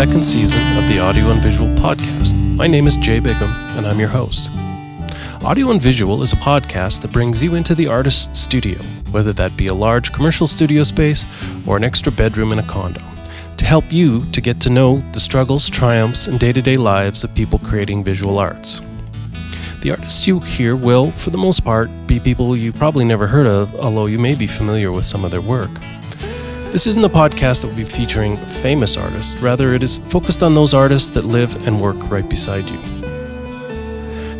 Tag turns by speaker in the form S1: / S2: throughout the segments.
S1: Second season of the Audio and Visual Podcast. My name is Jay Bigham, and I'm your host. Audio and Visual is a podcast that brings you into the artist's studio, whether that be a large commercial studio space or an extra bedroom in a condo, to help you to get to know the struggles, triumphs, and day to day lives of people creating visual arts. The artists you hear will, for the most part, be people you probably never heard of, although you may be familiar with some of their work. This isn't a podcast that will be featuring famous artists, rather, it is focused on those artists that live and work right beside you.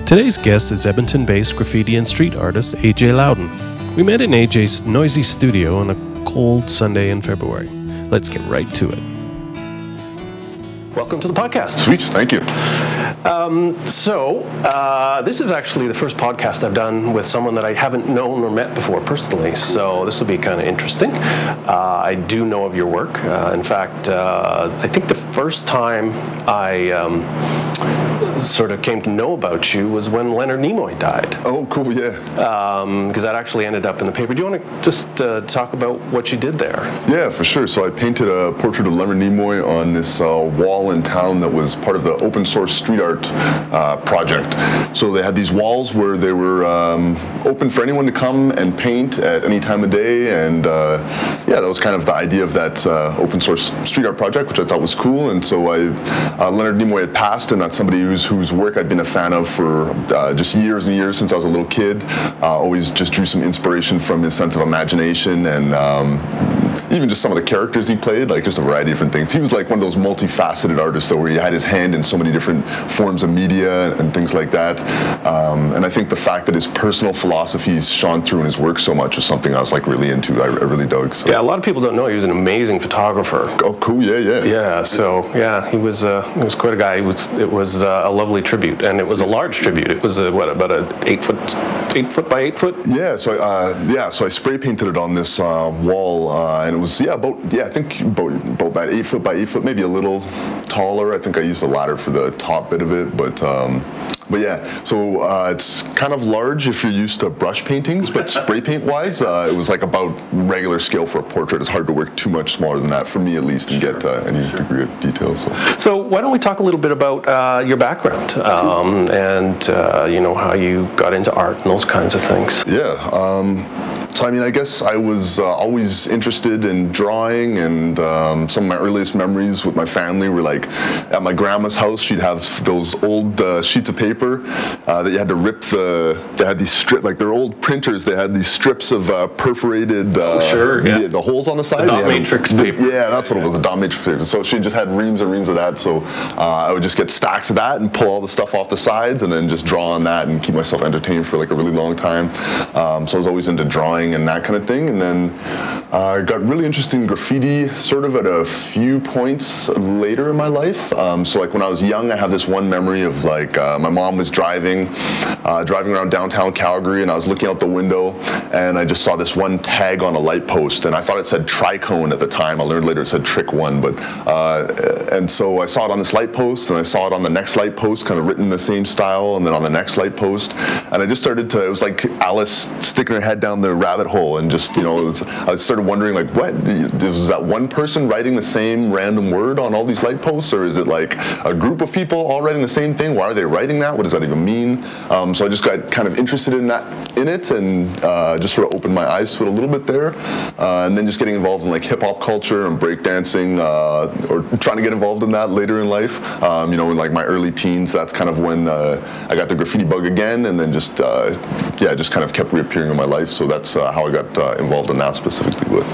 S1: Today's guest is Edmonton based graffiti and street artist AJ Louden. We met in AJ's noisy studio on a cold Sunday in February. Let's get right to it. Welcome to the podcast.
S2: Sweet, thank you.
S1: Um, so, uh, this is actually the first podcast I've done with someone that I haven't known or met before personally, so this will be kind of interesting. Uh, I do know of your work. Uh, in fact, uh, I think the first time I um, sort of came to know about you was when Leonard Nimoy died,
S2: Oh, cool, yeah.
S1: because that actually ended up in the paper. Do you want to just uh, talk about what you did there?
S2: Yeah, for sure. So I painted a portrait of Leonard Nimoy on this uh, wall in town that was part of the open source street art uh, project. So they had these walls where they were um, open for anyone to come and paint at any time of day. And uh, yeah, that was kind of the idea of that uh, open source street art project, which I thought was cool. And so I, uh, Leonard Nimoy had passed, and that's somebody whose, whose work I'd been a fan of for uh, just years and years since I was a little kid. Always just drew some inspiration from his sense of imagination and um, even just some of the characters he played, like just a variety of different things. He was like one of those multifaceted artists, though, where he had his hand in so many different forms of media and things like that. Um, and I think the fact that his personal philosophies shone through in his work so much was something I was like really into. I, I really dug. So.
S1: Yeah, a lot of people don't know he was an amazing photographer.
S2: Oh, cool. Yeah, yeah.
S1: Yeah, so yeah, he was uh, he was quite a guy. It was it was uh, a lovely tribute, and it was a large tribute. It was a, what about a eight foot, eight foot by eight foot.
S2: Yeah, so I, uh, yeah, so I spray painted it on this uh, wall, uh, and it was yeah about yeah I think about about that eight foot by eight foot, maybe a little taller. I think I used a ladder for the top bit of it, but um, but yeah, so uh, it's kind of large if you're used to brush paintings, but spray paint wise, uh, it was like about regular scale for a portrait. It's hard to work too much smaller than that for me at least and get uh, any degree of detail. So.
S1: So why don't we talk a little bit about uh, your background um, and uh, you know how you got into art and those kinds of things.
S2: Yeah. Um, so I mean, I guess I was uh, always interested in drawing, and um, some of my earliest memories with my family were like at my grandma's house. She'd have those old uh, sheets of paper uh, that you had to rip the. They had these strip like they're old printers. They had these strips of uh, perforated. Uh,
S1: sure, yeah.
S2: The, the holes on the side.
S1: dot
S2: had to-
S1: matrix
S2: the-
S1: paper.
S2: Yeah, that's what it was. The dot matrix paper. So she just had reams and reams of that. So uh, I would just get stacks of that and pull all the stuff off the sides, and then just draw on that and keep myself entertained for like a really long time. Um, so I was always into drawing and that kind of thing. And then uh, I got really interested in graffiti sort of at a few points later in my life. Um, so like when I was young, I have this one memory of like uh, my mom was driving, uh, driving around downtown Calgary, and I was looking out the window, and I just saw this one tag on a light post, and I thought it said Tricone at the time. I learned later it said Trick One, but uh, and so I saw it on this light post, and I saw it on the next light post, kind of written in the same style, and then on the next light post, and I just started to. It was like Alice sticking her head down the rabbit hole, and just you know, was, I started wondering like, what is that one person writing the same random word on all these light posts, or is it like a group of people all writing the same thing? Why are they writing that? What does that even mean? Um, so I just got kind of interested in that in it, and uh, just sort of opened my eyes to it a little bit there, uh, and then just getting involved in like hip hop culture and breakdancing, uh, or trying to get involved in that later in life. Um, you know, in like my early teens, that's kind of when uh, I got the graffiti bug again, and then just uh, yeah, just kind of kept reappearing in my life. So that's uh, how I got uh, involved in that specifically. But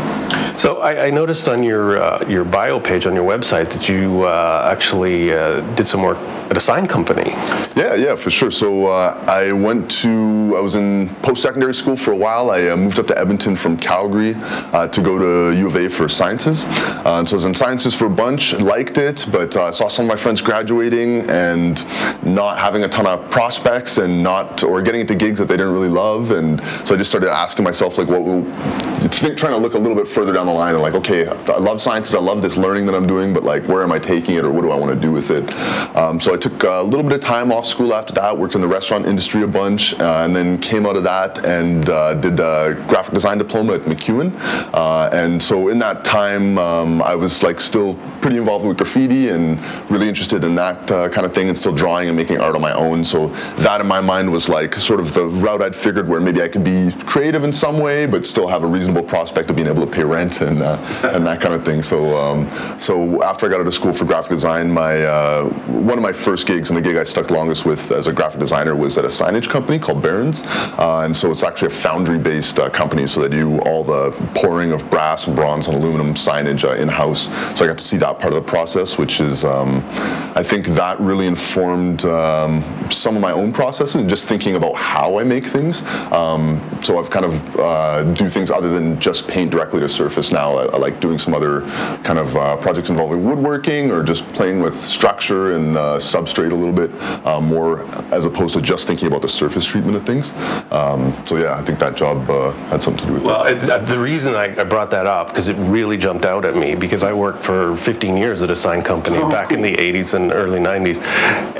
S1: So I, I noticed on your uh, your bio page on your website that you uh, actually uh, did some work at a sign company.
S2: Yeah, yeah, for sure. So uh, I went to, I was in post-secondary school for a while. I uh, moved up to Edmonton from Calgary uh, to go to U of A for sciences. Uh, and so I was in sciences for a bunch, liked it, but I saw some of my friends graduating and not having a ton of prospects and not, or getting into gigs that they didn't really love. And so I just started asking myself, like, what will, think, trying to look a little bit further down the line and like, okay, I love sciences, I love this learning that I'm doing, but like, where am I taking it, or what do I want to do with it? Um, so I took a little bit of time off school after that, worked in the restaurant industry a bunch, uh, and then came out of that and uh, did a graphic design diploma at MacEwan. Uh, and so in that time, um, I was like still pretty involved with graffiti and really interested in that uh, kind of thing, and still drawing and making art on my own. So that in my mind was like sort of the route I'd figured where maybe I could be creative in some way, but still have a reasonable prospect of being able to pay rent and uh, and that kind of thing. So um, so after I got out of school for graphic design, my uh, one of my first gigs and the gig I stuck longest with as a graphic designer was at a signage company called Barron's, uh, and so it's actually a foundry-based uh, company, so they do all the pouring of brass and bronze and aluminum signage uh, in-house. So I got to see that part of the process, which is um, I think that really informed um, some of my own processes and just thinking about how I make things. Um, so I've kind of uh, do things other than just paint directly to surface now. I, I like doing some other kind of uh, projects involving woodworking or just playing with structure and uh, substrate a little bit uh, more as opposed to just thinking about the surface treatment of things. Um, so yeah, I think that job uh, had something to do with
S1: well, it. Well, the reason I, I brought that up because it really jumped out at me because I worked for 15 years at a sign company oh, back cool. in the 80s and early 90s,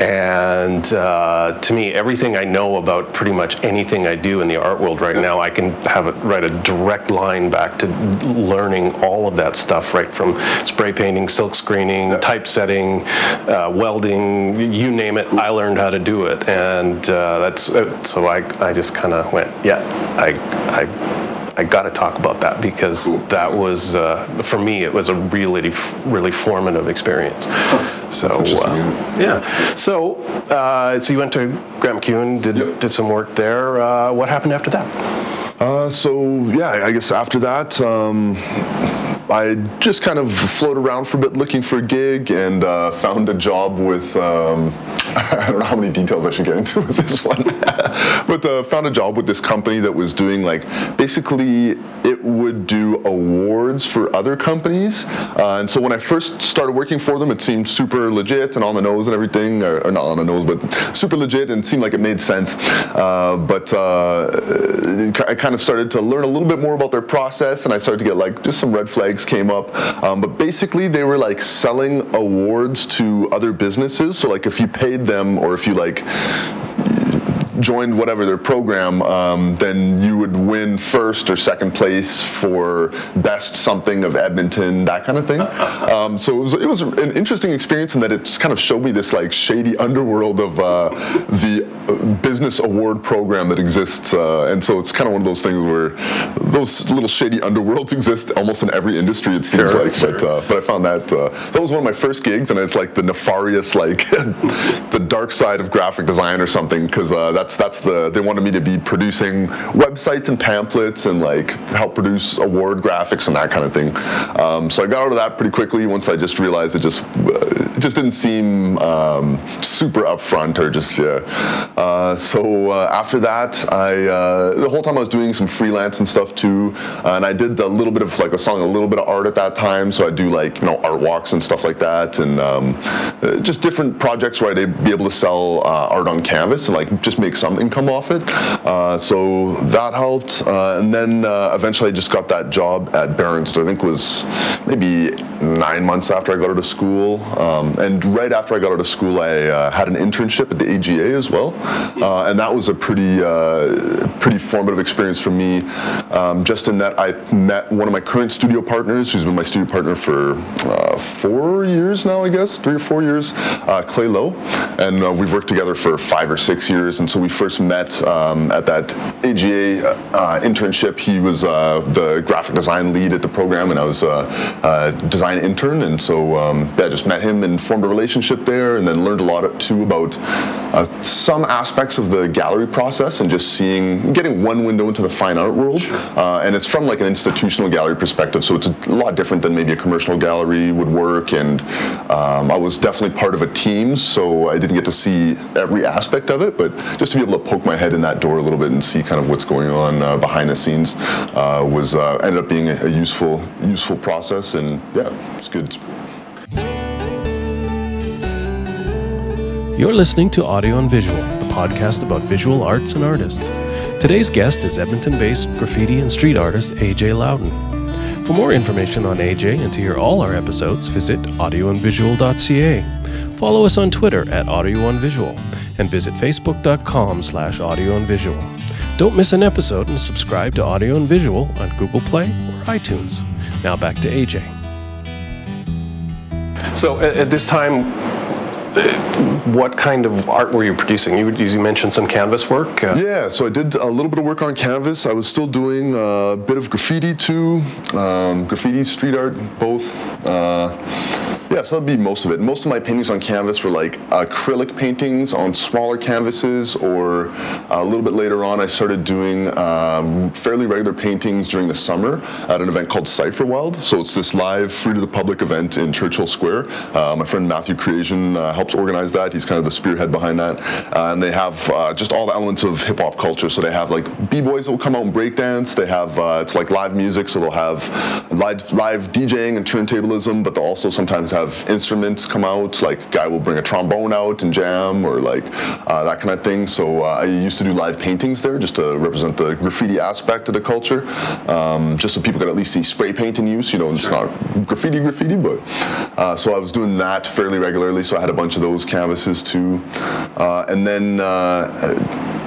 S1: and uh, to me, everything I know about pretty much anything I do in the art world right now, I can have it write a direct line back to learning all of that stuff, right from spray painting, silk screening, yeah. typesetting, uh, welding, you name it. I learned how to do it, and uh, that's uh, so I, I just kind of went, yeah, I, I I got to talk about that because cool. that was uh, for me it was a really really formative experience. So uh, yeah, so uh, so you went to Grant MacEwan, did yep. did some work there. Uh, what happened after that?
S2: Uh, so yeah, I guess after that. Um, I just kind of floated around for a bit looking for a gig and uh, found a job with, um, I don't know how many details I should get into with this one, but uh, found a job with this company that was doing like, basically it would do awards for other companies. Uh, and so when I first started working for them, it seemed super legit and on the nose and everything, or, or not on the nose, but super legit and seemed like it made sense. Uh, but uh, I kind of started to learn a little bit more about their process and I started to get like just some red flags came up. Um, but basically, they were like selling awards to other businesses. So like if you paid them or if you like joined whatever their program, um, then you would win first or second place for best something of Edmonton, that kind of thing. Um, so it was, it was an interesting experience in that it kind of showed me this like shady underworld of uh, the business award program that exists. Uh, and so it's kind of one of those things where those little shady underworlds exist almost in every industry, it seems sure, like. Sure. But, uh, but I found that uh, that was one of my first gigs, and it's like the nefarious, like the dark side of graphic design or something, because uh, that's that's the they wanted me to be producing websites and pamphlets and like help produce award graphics and that kind of thing. Um, so I got out of that pretty quickly once I just realized it just it just didn't seem um, super upfront or just yeah. Uh, so uh, after that, I uh, the whole time I was doing some freelance and stuff too, and I did a little bit of like was selling a little bit of art at that time. So I do like you know art walks and stuff like that, and um, uh, just different projects where I'd be able to sell uh, art on canvas and like just make some income off it. Uh, so that helped. Uh, and then uh, eventually I just got that job at Barron's, which I think was maybe nine months after I got out of school. Um, and right after I got out of school, I uh, had an internship at the AGA as well. Uh, and that was a pretty, uh, pretty formative experience for me, um, just in that I met one of my current studio partners, who's been my studio partner for four years now, I guess, three or four years, Clay Lowe. And we've worked together for five or six years. And so we first met um, at that AGA uh, internship. He was uh, the graphic design lead at the program, and I was a uh, design intern. And so um, yeah, just met him and formed a relationship there, and then learned a lot too about uh, some aspects of the gallery process and just seeing, getting one window into the fine art world. Uh, and it's from like an institutional gallery perspective, so it's a lot different than maybe a commercial gallery would work. And um, I was definitely part of a team, so I didn't get to see every aspect of it, but just to be able to poke my head in that door a little bit and see kind of what's going on uh, behind the scenes uh, was uh, ended up being a, a, useful useful process and yeah it's good
S1: you're listening to audio and visual the podcast about visual arts and artists today's guest is edmonton-based graffiti and street artist aj louden For more information on AJ and to hear all our episodes, visit audioandvisual.ca. Follow us on Twitter at audioandvisual and visit facebook.com slash audioandvisual. Don't miss an episode and subscribe to Audio and Visual on Google Play or iTunes. Now back to AJ. So at this time, what kind of art were you producing? You, you mentioned some canvas work.
S2: Uh, yeah, so I did a little bit of work on canvas. I was still doing a bit of graffiti too, um, graffiti, street art, both. Uh, yeah, so that'd be most of it. Most of my paintings on canvas were like acrylic paintings on smaller canvases, or a little bit later on, I started doing um, fairly regular paintings during the summer at an event called Cypher Wild. So it's this live, free to the public event in Churchill Square. Uh, my friend Matthew Creation uh, helps organize that. He's kind of the spearhead behind that. Uh, and they have uh, just all the elements of hip hop culture. So they have like b-boys that will come out and break dance. They have uh, it's like live music, so they'll have live live DJing and turntablism, but they'll also sometimes have instruments come out, like guy will bring a trombone out and jam or like uh, that kind of thing. So uh, I used to do live paintings there just to represent the graffiti aspect of the culture, um, just so people could at least see spray paint in use. You know, it's not graffiti graffiti, but uh, so I was doing that fairly regularly. So I had a bunch of those canvases too, uh, and then uh,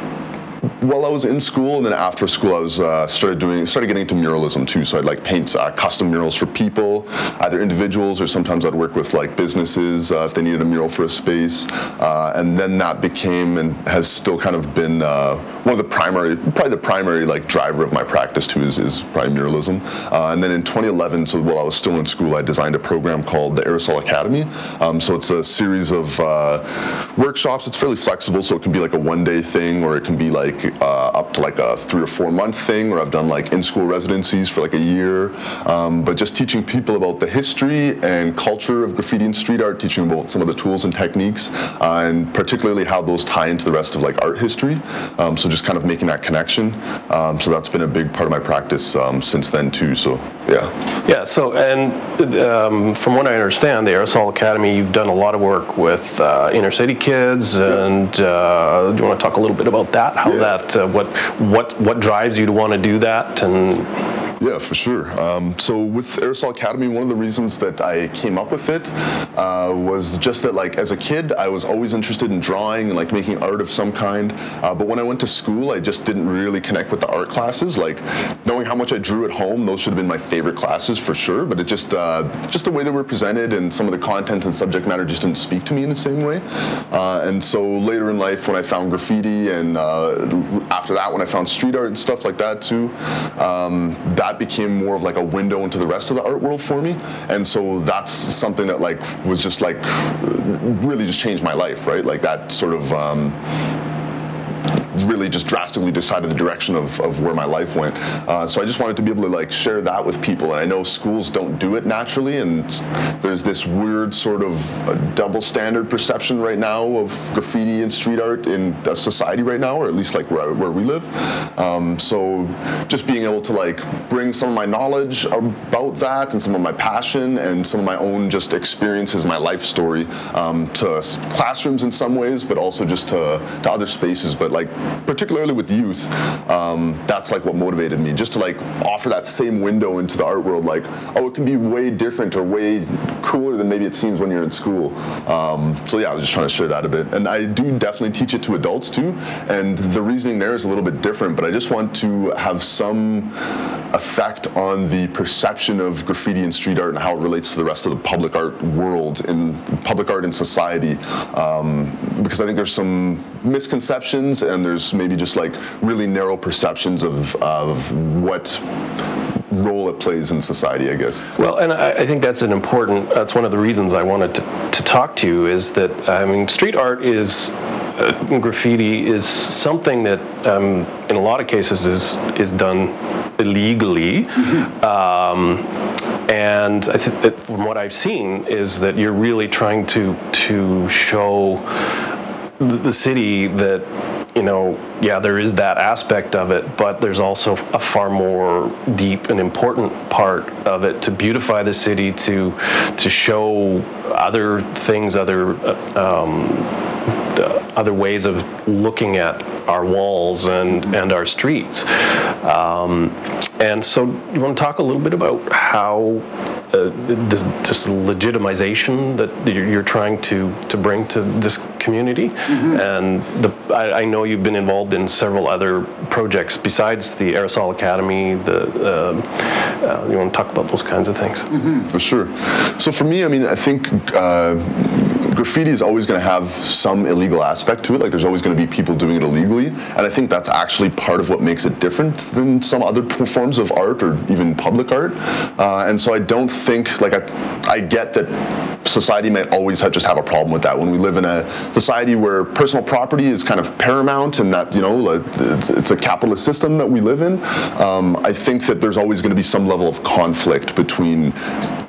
S2: while I was in school and then after school, I was uh, started doing started getting into muralism too. So I'd like paint uh, custom murals for people, either individuals or sometimes I'd work with like businesses uh, if they needed a mural for a space. Uh, and then that became and has still kind of been uh, one of the primary, probably the primary like driver of my practice too is, is probably muralism. Uh, and then in 2011, so while I was still in school, I designed a program called the Aerosol Academy. Um, so it's a series of workshops. It's fairly flexible, so it can be like a one day thing or it can be like uh, up to like a three or four month thing, or I've done like in school residencies for like a year. Um, but just teaching people about the history and culture of graffiti and street art, teaching about some of the tools and techniques, uh, and particularly how those tie into the rest of like art history. Um, so just kind of making that connection. Um, so that's been a big part of my practice um, since then too. So yeah.
S1: Yeah. So and um, from what I understand, the Aerosol Academy, you've done a lot of work with uh, inner city kids, and uh, do you want to talk a little bit about that? How yeah. that uh, what what what drives you to want to do that and
S2: yeah, for sure. Um, so with Aerosol Academy, one of the reasons that I came up with it uh, was just that, like, as a kid, I was always interested in drawing and like making art of some kind. Uh, but when I went to school, I just didn't really connect with the art classes. Like, knowing how much I drew at home, those should have been my favorite classes for sure. But it just uh, just the way they were presented and some of the content and subject matter just didn't speak to me in the same way. Uh, and so later in life, when I found graffiti, and uh, after that, when I found street art and stuff like that too, um, that that became more of like a window into the rest of the art world for me. And so that's something that like was just like really just changed my life, right? Like that sort of um, really just drastically decided the direction of, of where my life went. Uh, so I just wanted to be able to like share that with people. And I know schools don't do it naturally, and there's this weird sort of uh, double standard perception right now of graffiti and street art in society right now, or at least like where, where we live. Um, so just being able to like bring some of my knowledge about that and some of my passion and some of my own just experiences, my life story um, to classrooms in some ways, but also just to, to other spaces. But like particularly with youth, um, that's like what motivated me, just to like offer that same window into the art world. Like, oh, it can be way different or way cooler than maybe it seems when you're in school. Um, so yeah, I was just trying to share that a bit, and I do definitely teach it to adults too. And the reasoning there is a little bit different, but I just want to have some effect on the perception of graffiti and street art and how it relates to the rest of the public art world in public art in society. Um, because I think there's some misconceptions and there's maybe just like really narrow perceptions of, of what role it plays in society, I guess.
S1: Well, and I, I, think that's an important, that's one of the reasons I wanted to, to talk to you is that, I mean, street art is, uh, graffiti is something that um, in a lot of cases is, is done illegally. Mm-hmm. Um, and I think from what I've seen is that you're really trying to to show the city that you know, yeah, there is that aspect of it, but there's also a far more deep and important part of it to beautify the city, to to show other things, other uh, um, other ways of looking at our walls and, and our streets. Um, and so, you want to talk a little bit about how uh, this, this legitimization that you're, you're trying to, to bring to this community? And the, I, I know you've been involved in several other projects besides the Aerosol Academy. The um, uh, you want to talk about those kinds of things?
S2: for sure. So for me, I mean, I think uh, graffiti is always going to have some illegal aspect to it. Like there's always going to be people doing it illegally, and I think that's actually part of what makes it different than some other forms of art or even public art. Uh, and so I don't think like I, I get that society might always have, just have a problem with that when we live in a society where personal property is kind of paramount and that you know it's, it's a capitalist system that we live in um, i think that there's always going to be some level of conflict between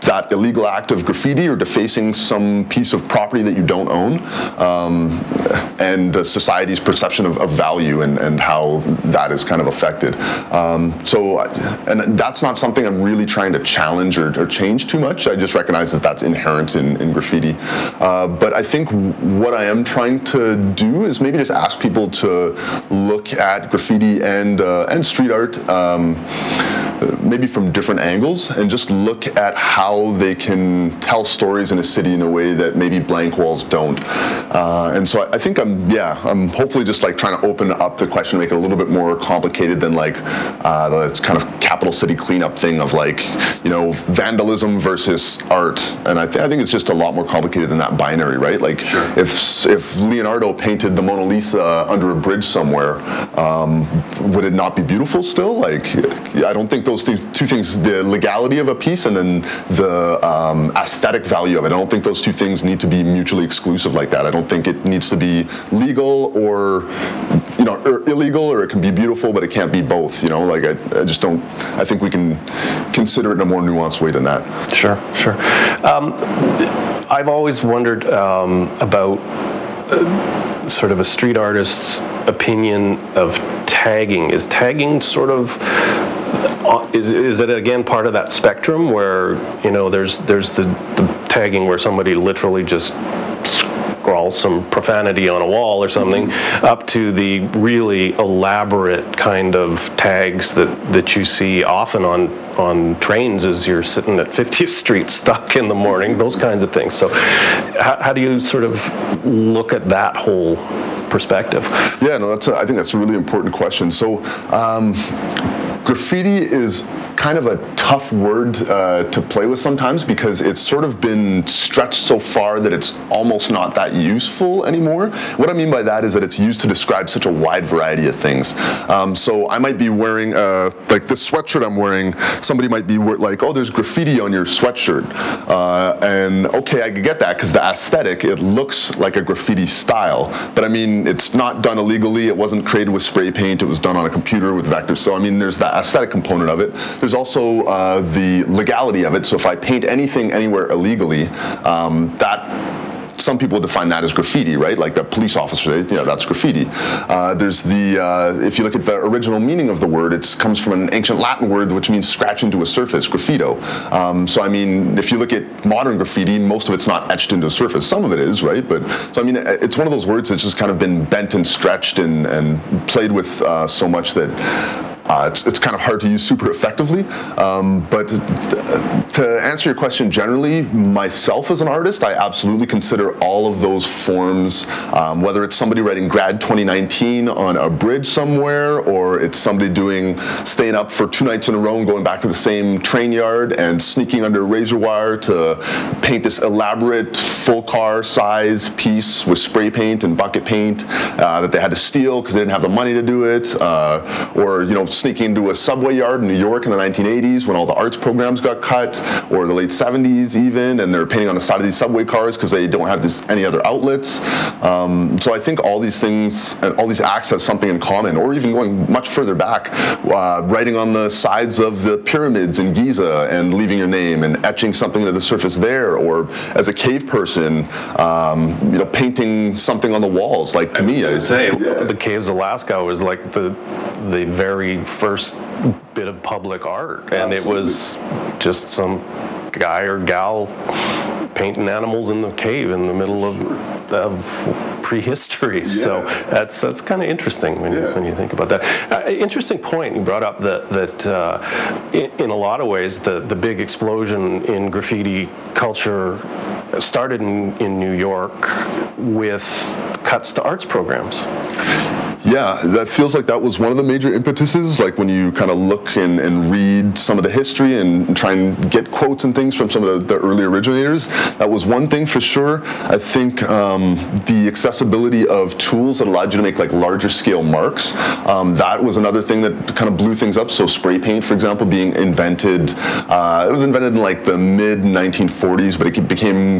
S2: that illegal act of graffiti or defacing some piece of property that you don't own um, and society's perception of, of value and, and how that is kind of affected. Um, so and that's not something i'm really trying to challenge or, or change too much. I just recognize that that's inherent in, in graffiti. Uh, but i think what i am trying to do is maybe just ask people to look at graffiti and uh, and street art um, maybe from different angles and just look at how they can tell stories in a city in a way that maybe blank walls don't. Uh, and so I, I think I'm, yeah, I'm hopefully just like trying to open up the question, make it a little bit more complicated than like uh, the kind of capital city cleanup thing of like, you know, vandalism versus art. And I, th- I think it's just a lot more complicated than that binary, right? Like if if Leonardo painted the Mona Lisa under a bridge somewhere, um, would it not be beautiful still? Like, I don't think those th- two things, the legality of a piece and then the um, aesthetic value of it, I don't think those two things need to be mutually exclusive like that. I don't think it needs to be legal or, you know, or illegal, or it can be beautiful, but it can't be both. You know, like I, I just don't. I think we can consider it in a more nuanced way than that.
S1: Sure, sure. Um, I've always wondered um, about uh, sort of a street artist's opinion of tagging. Is tagging sort of is, is it again part of that spectrum where you know there's there's the, the tagging where somebody literally just scrawls some profanity on a wall or something up to the really elaborate kind of tags that that you see often on on trains as you're sitting at 50th Street stuck in the morning those kinds of things so how, how do you sort of look at that whole perspective
S2: Yeah, no, that's. A, I think that's a really important question. So, um, graffiti is kind of a tough word uh, to play with sometimes because it's sort of been stretched so far that it's almost not that useful anymore. What I mean by that is that it's used to describe such a wide variety of things. Um, so I might be wearing, uh, like this sweatshirt I'm wearing, somebody might be like, oh, there's graffiti on your sweatshirt. Uh, and okay, I could get that because the aesthetic, it looks like a graffiti style. But I mean, it's not done illegally. It wasn't created with spray paint. It was done on a computer with vectors. So I mean, there's that aesthetic component of it. There's also uh, the legality of it. So if I paint anything anywhere illegally, um, that some people define that as graffiti, right? Like the police officer, you know, that's graffiti. Uh, there's the, uh, if you look at the original meaning of the word, it comes from an ancient Latin word which means scratch into a surface, graffito. Um, so I mean, if you look at modern graffiti, most of it's not etched into a surface. Some of it is, right? But so I mean, it's one of those words that's just kind of been bent and stretched and, and played with uh, so much that uh, it's, it's kind of hard to use super effectively. Um, but uh, to answer your question generally, myself as an artist, I absolutely consider all of those forms, um, whether it's somebody writing grad 2019 on a bridge somewhere, or it's somebody doing staying up for two nights in a row and going back to the same train yard and sneaking under razor wire to paint this elaborate full car size piece with spray paint and bucket paint uh, that they had to steal because they didn't have the money to do it, uh, or you know sneaking into a subway yard in New York in the 1980s when all the arts programs got cut, or the late 70s even, and they're painting on the side of these subway cars because they don't have this, any other outlets. Um, so I think all these things, and all these acts have something in common, or even going much further back, uh, writing on the sides of the pyramids in Giza and leaving your name and etching something to the surface there, or as a cave person, um, you know, painting something on the walls. Like to me, I
S1: say the caves of Lascaux was like the the very first bit of public art and it was just some guy or gal painting animals in the cave in the middle of, of prehistory. So that's that's kind of interesting when, you, when you think about that. Uh, interesting point you brought up that that uh, in, in a lot of ways the the big explosion in graffiti culture started in, in New York with cuts to arts programs.
S2: Yeah, that feels like that was one of the major impetuses. Like when you kind of look and, and read some of the history and try and get quotes and things from some of the, the early originators, that was one thing for sure. I think um, the accessibility of tools that allowed you to make like larger scale marks, um, that was another thing that kind of blew things up. So spray paint, for example, being invented, uh, it was invented in like the mid 1940s, but it became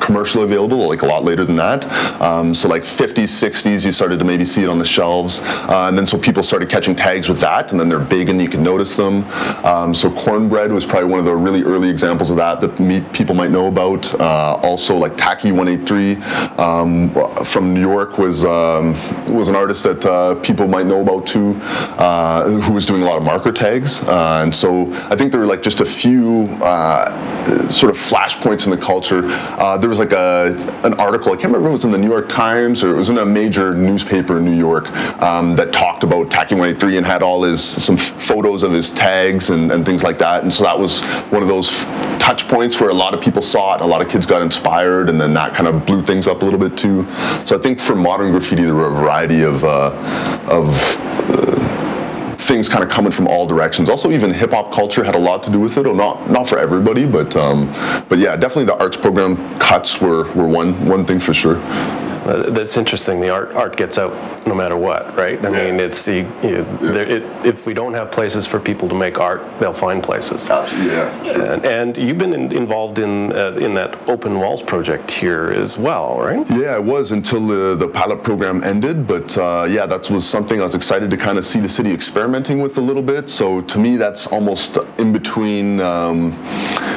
S2: commercially available like a lot later than that. Um, so like 50s, 60s, you started to maybe see it on the shelves, uh, and then so people started catching tags with that, and then they're big and you can notice them. Um, so cornbread was probably one of the really early examples of that that people might know about. Uh, also like Taki 183 um, from New York was um, was an artist that uh, people might know about too, uh, who was doing a lot of marker tags, uh, and so I think there were like just a few uh, sort of flashpoints in the culture. there was like a an article. I can't remember if it was in the New York Times or it was in a major newspaper in New York um, that talked about Taki 183 and had all his some photos of his tags and, and things like that. And so that was one of those touch points where a lot of people saw it, a lot of kids got inspired, and then that kind of blew things up a little bit too. So I think for modern graffiti, there were a variety of uh, of things kind of coming from all directions. Also, even hip hop culture had a lot to do with it. Or not not for everybody, but um, but yeah, definitely the arts program cuts were were one one thing for sure.
S1: That's interesting. The art art gets out no matter what, right? I mean, it's the you know, there, it, if we don't have places for people to make art, they'll find places.
S2: Yeah,
S1: sure. and, and, you've been in, involved in uh, in that Open Walls project here as well, right?
S2: Yeah, I was until the, the pilot program ended. But uh, yeah, that was something I was excited to kind of see the city experimenting with a little bit. So to me, that's almost in between um,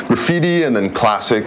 S2: graffiti and then classic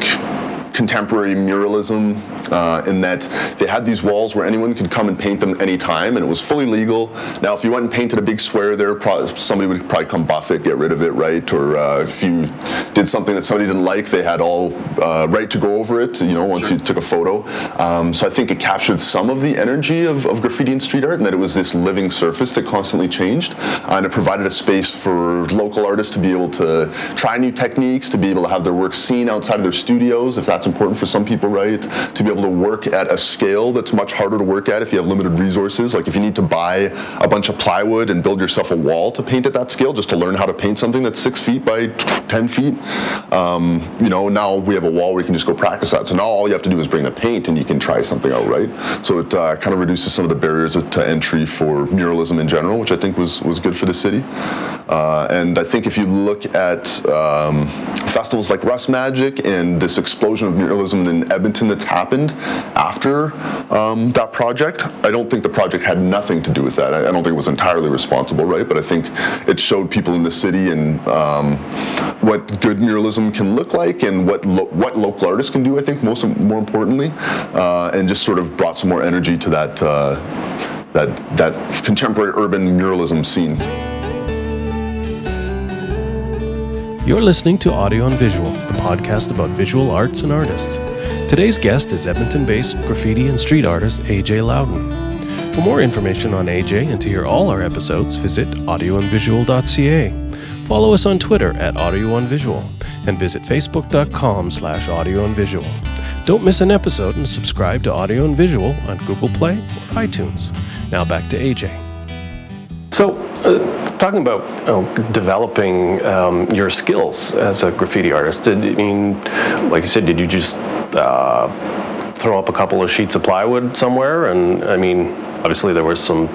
S2: contemporary muralism uh, in that they had these walls where anyone could come and paint them anytime, and it was fully legal. Now, if you went and painted a big square there, probably, somebody would probably come buff it, get rid of it, right? Or uh, if you did something that somebody didn't like, they had all uh, right to go over it, you know, once sure. you took a photo. Um, so I think it captured some of the energy of, of, graffiti and street art, and that it was this living surface that constantly changed, and it provided a space for local artists to be able to try new techniques, to be able to have their work seen outside of their studios, if that's important for some people, right? To be able to work at a scale that's much harder to work at if you have limited resources. Like if you need to buy a bunch of plywood and build yourself a wall to paint at that scale, just to learn how to paint something that's six feet by 10 feet. Um, you know, now we have a wall where you can just go practice that. So now all you have to do is bring the paint and you can try something out, right? So it uh, kind of reduces some of the barriers to entry for muralism in general, which I think was, was good for the city. Uh, and I think if you look at um, festivals like Rust Magic and this explosion of muralism in Edmonton that's happened after um, that project, I don't think the project had nothing to do with that. I, I, don't think it was entirely responsible, right? But I think it showed people in the city and um, what good muralism can look like and what lo- what local artists can do. I think most more importantly, uh, and just sort of brought some more energy to that uh, that that contemporary urban muralism scene.
S1: You're listening to Audio and Visual, the podcast about visual arts and artists. Today's guest is Edmonton based graffiti and street artist AJ Louden. For more information on AJ and to hear all our episodes, visit audioandvisual.ca. Follow us on Twitter at audioandvisual and visit facebook.com slash audio and visual. Don't miss an episode and subscribe to Audio and Visual on Google Play or iTunes. Now back to AJ. So, uh, talking about developing um, your skills as a graffiti artist, did I mean, like you said, did you just uh, throw up a couple of sheets of plywood somewhere? And I mean, obviously there was some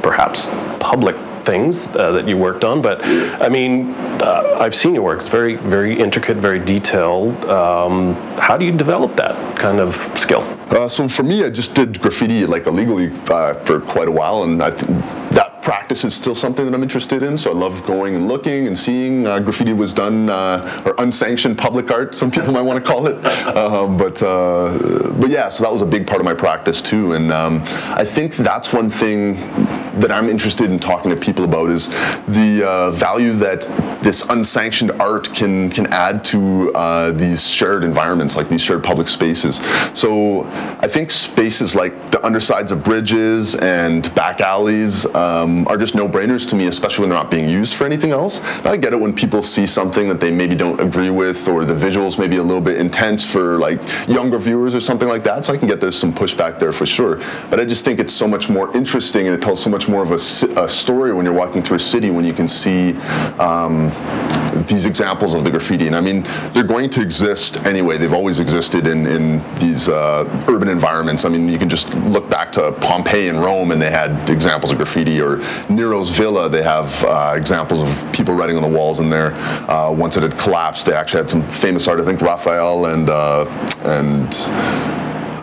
S1: perhaps public things uh, that you worked on, but I mean, uh, I've seen your work. It's very, very intricate, very detailed. Um, how do you develop that kind of skill?
S2: Uh, so for me, I just did graffiti like illegally uh, for quite a while, and I th- practice is still something that I'm interested in. So I love going and looking and seeing. Uh, graffiti was done uh, or unsanctioned public art, some people might want to call it. Um, but uh, but yeah, so that was a big part of my practice too. And um, I think that's one thing that I'm interested in talking to people about is the uh, value that this unsanctioned art can can add to uh, these shared environments, like these shared public spaces. So I think spaces like the undersides of bridges and back alleys um, are just no-brainers to me, especially when they're not being used for anything else. And I get it when people see something that they maybe don't agree with, or the visuals maybe a little bit intense for like younger viewers or something like that. So I can get there's some pushback there for sure. But I just think it's so much more interesting and it tells so much more of a, a story when you're walking through a city when you can see. Um, these examples of the graffiti. And I mean, they're going to exist anyway. They've always existed in, in these uh, urban environments. I mean, you can just look back to Pompeii and Rome and they had examples of graffiti, or Nero's Villa, they have uh, examples of people writing on the walls in there. Uh, once it had collapsed, they actually had some famous art, I think Raphael and, uh, and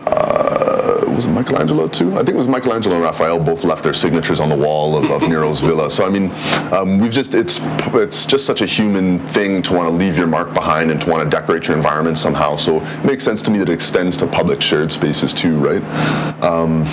S2: uh, was it Michelangelo too? I think it was Michelangelo and Raphael both left their signatures on the wall of, of Nero's villa. So I mean, um, we've just it's it's just such a human thing to want to leave your mark behind and to want to decorate your environment somehow. So it makes sense to me that it extends to public shared spaces too, right? Um,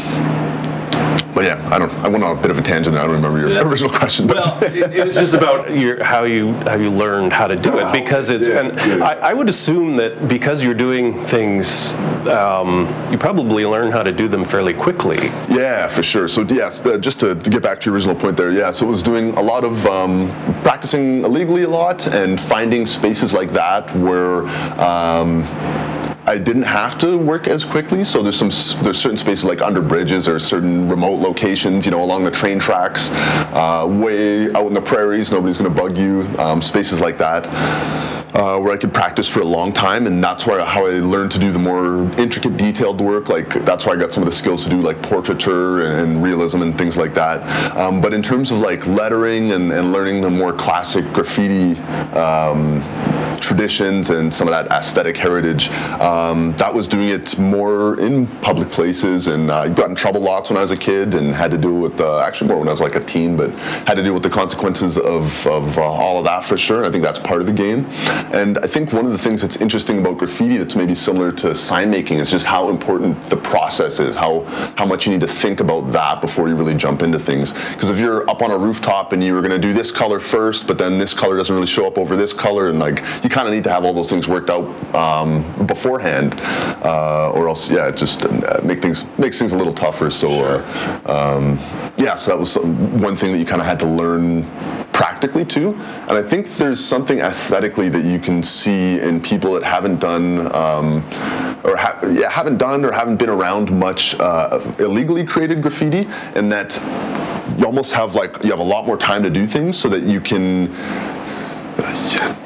S2: but yeah, I don't. I went on a bit of a tangent. There. I don't remember your yeah. original question. But
S1: well, it, it, was just about your, how you how you learned how to do it because it's. Yeah, and yeah. I, I, would assume that because you're doing things, um, you probably learn how to do them fairly quickly.
S2: Yeah, for sure. So yeah, uh, just to, to, get back to your original point there. Yeah, so it was doing a lot of um, practicing illegally a lot and finding spaces like that where. Um, I didn't have to work as quickly. So there's some there's certain spaces like under bridges or certain remote locations, you know, along the train tracks, uh, way out in the prairies. Nobody's going to bug you. Um, spaces like that. Uh, where I could practice for a long time, and that's where how I learned to do the more intricate, detailed work. Like that's where I got some of the skills to do like portraiture and realism and things like that. Um, but in terms of like lettering and, and learning the more classic graffiti. Um, traditions and some of that aesthetic heritage. Um, that was doing it more in public places, and I got in trouble lots when I was a kid, and had to deal with uh, actually more when I was like a teen, but had to deal with the consequences of, of uh, all of that for sure. And I think that's part of the game. And I think one of the things that's interesting about graffiti that's maybe similar to sign making is just how important the process is, how how much you need to think about that before you really jump into things. Because if you're up on a rooftop and you were going to do this color first, but then this color doesn't really show up over this color, and like you kind of need to have all those things worked out um, beforehand, uh, or else, yeah, it just uh, make things makes things a little tougher. So, uh, um, yeah, so that was one thing that you kind of had to learn practically too. And I think there's something aesthetically that you can see in people that haven't done. Um, or ha- yeah, haven't done or haven't been around much uh, illegally created graffiti, and that you almost have like you have a lot more time to do things so that you can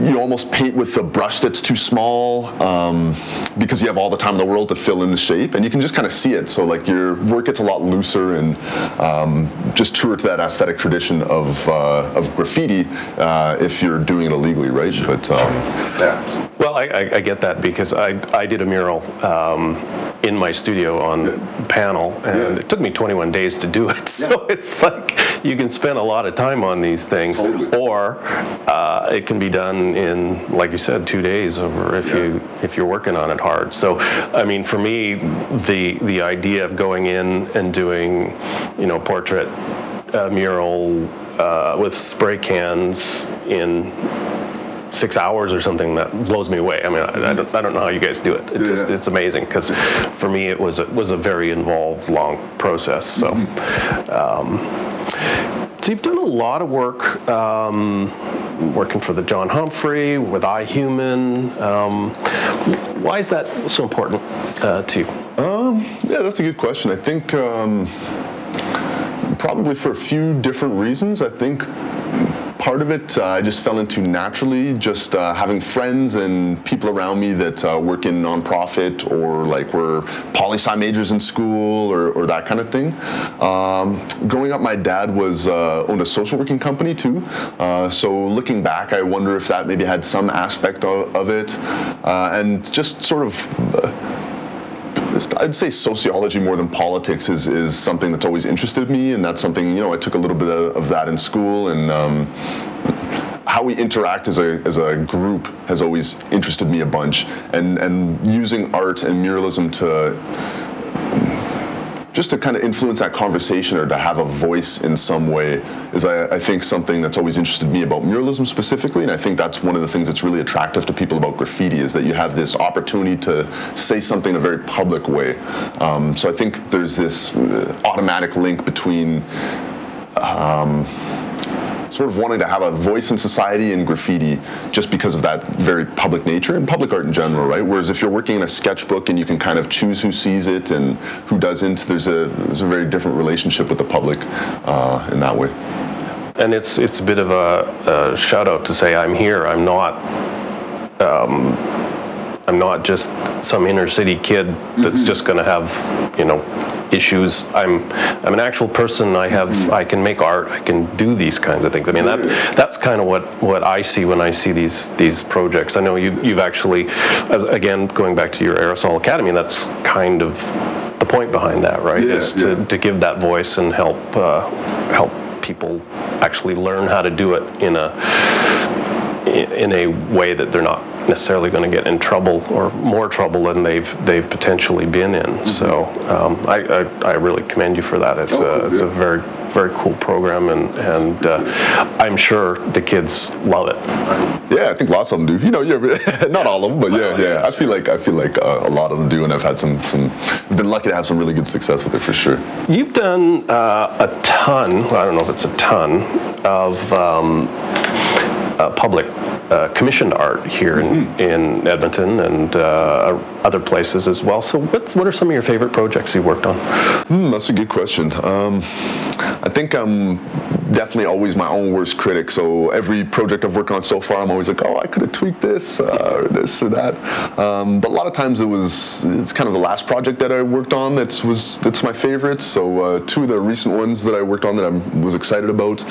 S2: you almost paint with a brush that's too small um, because you have all the time in the world to fill in the shape and you can just kind of see it so like your work gets a lot looser and um, just truer to that aesthetic tradition of, uh, of graffiti uh, if you're doing it illegally right but um,
S1: yeah well I, I, I, get that because I, I did a mural um, in my studio on yeah. panel, and yeah. it took me 21 days to do it. So it's like you can spend a lot of time on these things, totally. or uh, it can be done in, like you said, two days, or if you if you're working on it hard. So, I mean, for me, the the idea of going in and doing, you know, portrait uh, mural uh, with spray cans in six hours or something that blows me away. I mean, I, I, don't, I don't know how you guys do it. it yeah. just, it's amazing because for me it was a, was a very involved, long process. So, mm-hmm. um, so you've done a lot of work um, working for the John Humphrey with iHuman. Um, why is that so important uh, to you?
S2: Um, yeah, that's a good question. I think um, probably for a few different reasons. I think part of it uh, I just fell into naturally, just uh, having friends and people around me that uh, work in nonprofit or like were poli sci majors in school or, or that kind of thing. Um, growing up, my dad was owned a social working company too. So looking back, I wonder if that maybe had some aspect of, of it, and just sort of I'd say sociology more than politics is, is something that's always interested me, and that's something you know I took a little bit of, of that in school, and um, how we interact as a, as a group has always interested me a bunch, and and using art and muralism to just to kind of influence that conversation or to have a voice in some way is I, I think something that's always interested me about muralism specifically and I think that's one of the things that's really attractive to people about graffiti is that you have this opportunity to say something in a very public way. Um, so I think there's this uh, automatic link between um, sort of wanting to have a voice in society in graffiti just because of that very public nature and public art in general, right? Whereas if you're working in a sketchbook and you can kind of choose who sees it and who doesn't, there's a there's a very different relationship with the public uh, in that way.
S1: And it's it's a bit of a, a, shout out to say I'm here. I'm not. Um, I'm not just some inner city kid that's mm-hmm. just going to have, you know, issues. I'm I'm an actual person. I have mm-hmm. I can make art. I can do these kinds of things. I mean that that's kind of what what I see when I see these these projects. I know you you've actually, as, again going back to your Aerosol Academy. That's kind of the point behind that, right? Yeah, is to, yeah. to give that voice and help uh, help people actually learn how to do it in a in a way that they're not necessarily going to get in trouble or more trouble than they've they've potentially been in. Mm-hmm. So um, I, I, I really commend you for that. It's oh, a it's a very very cool program, and and uh, I'm sure the kids love it.
S2: Yeah, I think lots of them do. You know, yeah, not all of them, but yeah, yeah. I feel like I feel like uh, a lot of them do, and I've had some some been lucky to have some really good success with it for sure.
S1: You've done uh, a ton. I don't know if it's a ton of. Um, uh, public uh, commissioned art here in, mm-hmm. in Edmonton and uh, other places as well. So, what, what are some of your favorite projects you worked on?
S2: Mm, that's a good question. Um, I think I'm definitely always my own worst critic. So, every project I've worked on so far, I'm always like, oh, I could have tweaked this uh, or this or that. Um, but a lot of times it was it's kind of the last project that I worked on that's was that's my favorite. So, uh, two of the recent ones that I worked on that I was excited about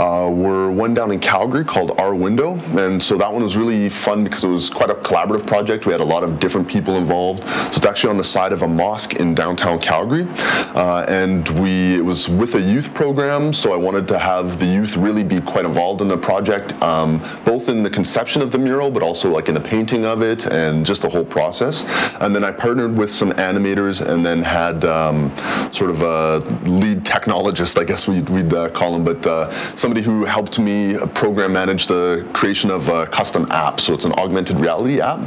S2: uh, were one down in Calgary called Our Window, and so that one was really fun because it was quite a collaborative project. We had a lot of different people involved. So it's actually on the side of a mosque in downtown Calgary, uh, and we it was with a youth program. So I wanted to have the youth really be quite involved in the project, um, both in the conception of the mural, but also like in the painting of it and just the whole process. And then I partnered with some animators, and then had um, sort of a lead technologist, I guess we'd, we'd uh, call him, but uh, somebody who helped me program manage the creation of a custom app. So it's an augmented reality app.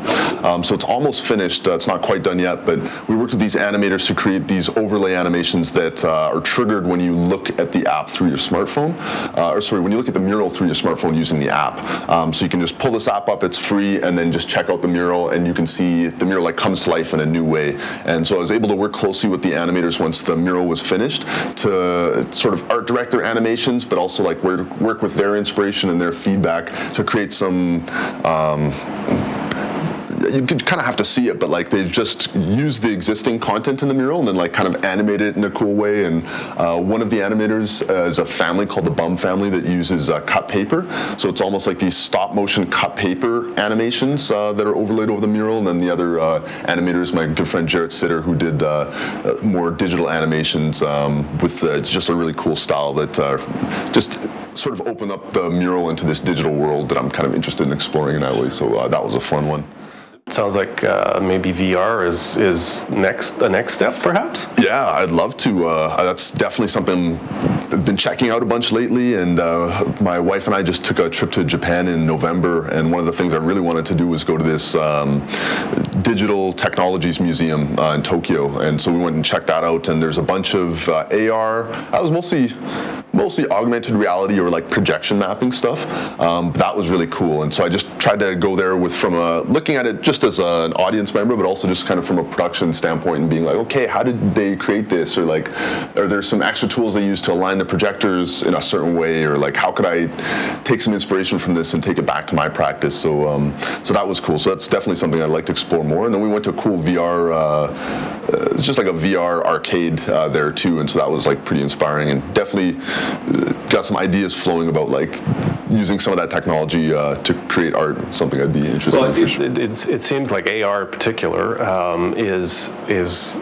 S2: Um, so it's almost finished finished. Uh, it's not quite done yet, but we worked with these animators to create these overlay animations that uh, are triggered when you look at the app through your smartphone, uh, or sorry, when you look at the mural through your smartphone using the app. Um, so you can just pull this app up, it's free, and then just check out the mural, and you can see the mural like comes to life in a new way. And so I was able to work closely with the animators once the mural was finished to sort of art direct their animations, but also like work with their inspiration and their feedback to create some. Um, you could kind of have to see it, but like they just use the existing content in the mural and then like kind of animate it in a cool way. And uh, one of the animators uh, is a family called the Bum Family that uses uh, cut paper. So it's almost like these stop motion cut paper animations uh, that are overlaid over the mural. And then the other uh, animator is my good friend Jarrett Sitter, who did uh, more digital animations um, with just a really cool style that just sort of open up the mural into this digital world that I'm kind of interested in exploring in that way. So that was a fun one.
S1: Sounds like uh, maybe VR is is next the next step, perhaps.
S2: Yeah, I'd love to. Uh, that's definitely something I've been checking out a bunch lately. And uh, my wife and I just took a trip to Japan in November, and one of the things I really wanted to do was go to this um, digital technologies museum uh, in Tokyo. And so we went and checked that out. And there's a bunch of uh, AR. I was mostly mostly augmented reality or like projection mapping stuff. Um, that was really cool, and so I just tried to go there with from a looking at it just as a, an audience member, but also just kind of from a production standpoint and being like, okay, how did they create this, or like, are there some extra tools they use to align the projectors in a certain way, or like, how could I take some inspiration from this and take it back to my practice? So, um, so that was cool. So that's definitely something I'd like to explore more. And then we went to a cool VR. Uh, uh, it's just like a VR arcade uh, there too, and so that was like pretty inspiring and definitely got some ideas flowing about like using some of that technology uh, to create art. Something I'd be interested well,
S1: in. It, sure. it, it, seems like AR in particular um, is is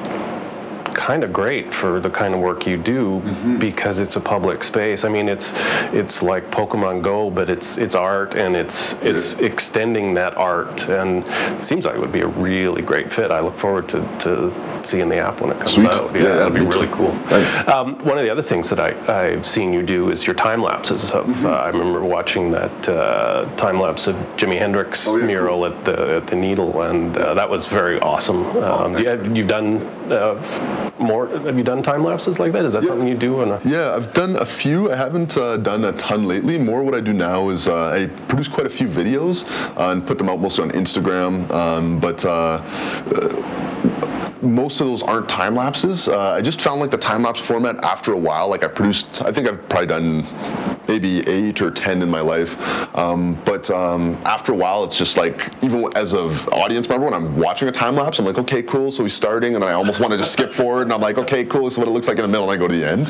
S1: kind of great for the kind of work you do because it's a public space. I mean, it's it's like Pokemon Go, but it's it's art and it's it's extending that art, and it seems like it would be a really great fit. I look forward to, to seeing the app when it comes
S2: Sweet.
S1: out.
S2: Yeah,
S1: that'd be
S2: me
S1: really cool. Um, one of the other things that I, I've seen you do is your time lapses. Of,
S2: Mm-hmm.
S1: uh, I remember watching that uh, time lapse of Jimi Hendrix
S2: Oh, yeah,
S1: mural at the at the Needle, and uh, that was very awesome. Um,
S2: thanks,
S1: yeah, you've done uh, more. Have you done time lapses like that? Is that
S2: Yeah.
S1: something you do? On a,
S2: Yeah, I've done a few. I haven't uh, done a ton lately. More what I do now is uh, I produce quite a few videos uh, and put them out mostly on Instagram. Um, but uh, most of those aren't time lapses. Uh, I just found like the time lapse format after a while. Like I produced, I think I've probably done maybe eight or ten in my life. Um, but um, after a while, it's just like even as an audience member, when I'm watching a time lapse, I'm like, okay, cool. So he's starting, and then I almost want to just skip forward, and I'm like, okay, cool. This is what it looks like in the middle, and I go to the end.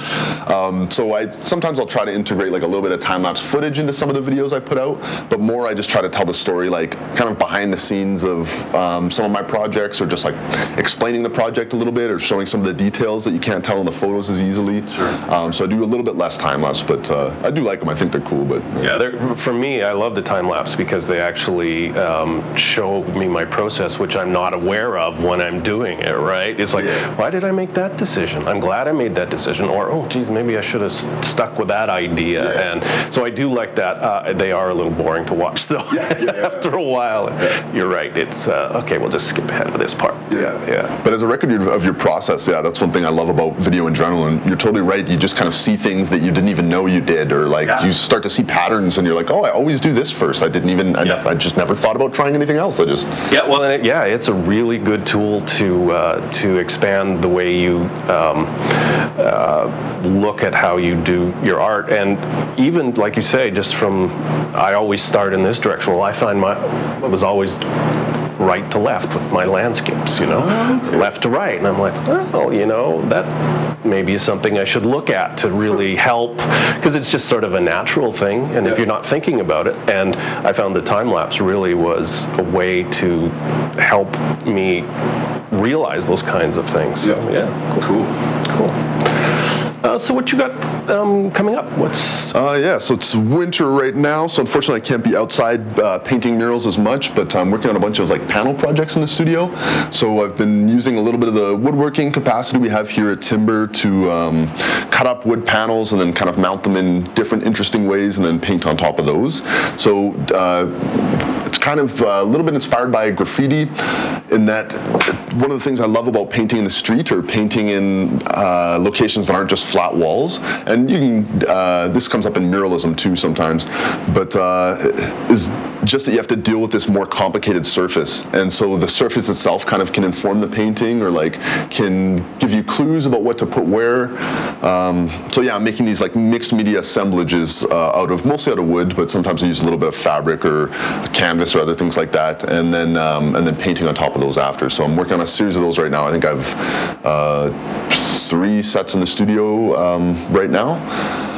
S2: Um, so I sometimes I'll try to integrate like a little bit of time lapse footage into some of the videos I put out, but more I just try to tell the story like kind of behind the scenes of um, some of my projects, or just like explaining the project a little bit, or showing some of the details that you can't tell in the photos as easily. Sure. Um, so I do a little bit less time lapse, but uh, I do like them. I think they're cool. But
S1: Yeah, they're- for me, I love the time lapse because they actually um, show me my process, which I'm not aware of when I'm doing it. Right? It's like,
S2: Yeah.
S1: why did I make that decision? I'm glad I made that decision. Or, oh, geez, maybe I should have s- stuck with that idea.
S2: Yeah.
S1: And so I do like that. Uh, they are a little boring to watch, though.
S2: Yeah, yeah, yeah.
S1: After a while, you're right. It's uh, okay. We'll just skip ahead of this part.
S2: Yeah,
S1: yeah.
S2: But as a record of your process, yeah, that's one thing I love about video in general. And you're totally right. You just kind of see things that you didn't even know you did, or like
S1: Yeah.
S2: you start to see patterns, and you're like, oh, I always do this first. I didn't even, I,
S1: Yeah.
S2: I just never thought about trying anything else. I just,
S1: Yeah, well, it, yeah, it's a really good tool to uh, to expand the way you um, uh, look at how you do your art, and even like you say, just from I always start in this direction. Well, I find my was always right to left with my landscapes, you know, left to right, and I'm like, oh, you know, that maybe is something I should look at to really help, because it's just sort of a natural thing, and if you're not thinking about it, and I found the time lapse really was a way to help me realize those kinds of things. So,
S2: Yeah.
S1: yeah,
S2: cool.
S1: cool. Uh, so what you got um, coming up? What's
S2: Uh, yeah, so it's winter right now, so unfortunately I can't be outside uh, painting murals as much, but I'm working on a bunch of like panel projects in the studio. So I've been using a little bit of the woodworking capacity we have here at Timber to um, cut up wood panels and then kind of mount them in different interesting ways and then paint on top of those. So uh, it's kind of uh, a little bit inspired by graffiti in that one of the things I love about painting in the street or painting in uh, locations that aren't just flat walls, and you can, uh, this comes up in muralism too sometimes, but uh, is just that you have to deal with this more complicated surface. And so the surface itself kind of can inform the painting or like can give you clues about what to put where. Um, so yeah, I'm making these like mixed media assemblages uh, out of, mostly out of wood, but sometimes I use a little bit of fabric or canvas or other things like that, and then um, and then painting on top of those after. So I'm working on a series of those right now. I think I've uh, three sets in the studio um, right now.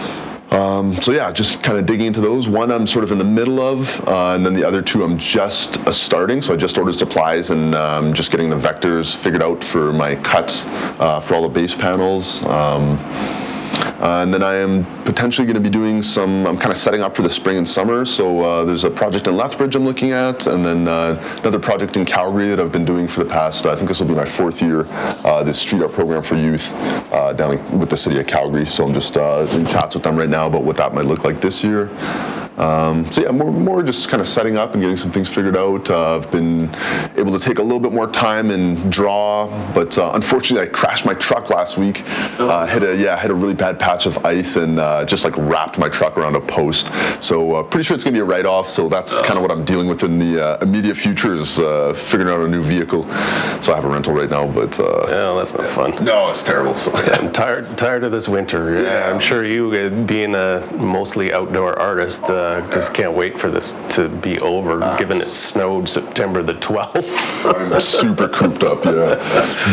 S2: Um, so yeah, just kind of digging into those. One I'm sort of in the middle of, uh, and then the other two I'm just uh, starting. So I just ordered supplies and um, just getting the vectors figured out for my cuts uh, for all the base panels. Um, uh, and then I am potentially going to be doing some, I'm kind of setting up for the spring and summer. So uh, there's a project in Lethbridge I'm looking at, and then uh, another project in Calgary that I've been doing for the past, I think this will be my fourth year, uh, this street art program for youth uh, down with the city of Calgary. So I'm just uh, in chats with them right now about what that might look like this year. Um, so yeah, more, more just kind of setting up and getting some things figured out. Uh, I've been able to take a little bit more time and draw, but uh, unfortunately I crashed my truck last week. Uh, hit a yeah, hit a really bad patch of ice and uh, just like wrapped my truck around a post. So uh, pretty sure it's gonna be a write-off. So that's kind of what I'm dealing with in the uh, immediate future is uh, figuring out a new vehicle. So I have a rental right now, but uh,
S1: yeah, that's not fun.
S2: no, it's terrible. So
S1: I'm tired tired of this winter. Yeah,
S2: Yeah.
S1: I'm sure you, being a mostly outdoor artist, uh, just can't wait for this to be over, given it snowed September the 12th.
S2: I'm super cooped up. Yeah,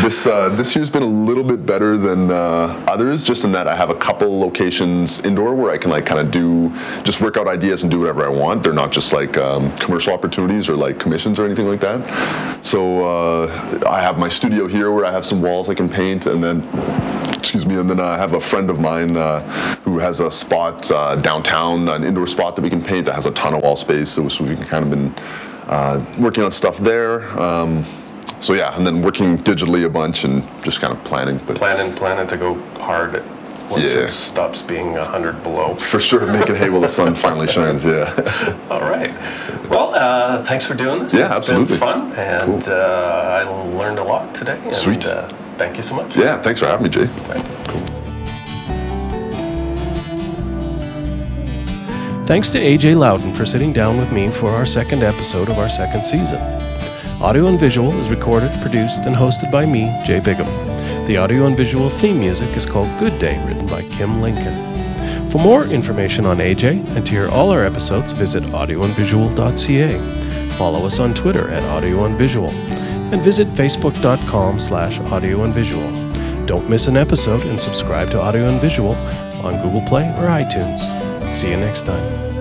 S2: this uh, this year's been a little bit better than uh, others, just in that I have a couple locations indoor where I can like kind of do just work out ideas and do whatever I want. They're not just like um, commercial opportunities or like commissions or anything like that. So uh, I have my studio here where I have some walls I can paint, and then excuse me, and then I have a friend of mine uh, who has a spot uh, downtown, an indoor spot that we can paint that has a ton of wall space. So, so we've kind of been uh, working on stuff there. Um, so yeah, and then working digitally a bunch and just kind of planning. But
S1: planning, planning to go hard once
S2: Yeah.
S1: it stops being 100 below.
S2: for sure, making hay while the sun finally shines. Yeah.
S1: All right. Well, uh, thanks for doing this.
S2: Yeah,
S1: it's
S2: absolutely.
S1: been fun, and
S2: Cool.
S1: uh, I learned a lot today. And,
S2: Sweet.
S1: Uh, thank you so much.
S2: yeah. Thanks for having me, Jay.
S1: Thanks to AJ Louden for sitting down with me for our second episode of our second season. Audio and Visual is recorded, produced, and hosted by me, Jay Bigham. The audio and visual theme music is called Good Day, written by Kim Lincoln. For more information on AJ and to hear all our episodes, visit audioandvisual.ca. Follow us on Twitter at Audio and visit facebook.com slash audio and visual. Don't miss an episode and subscribe to Audio and Visual on Google Play or iTunes. See you next time.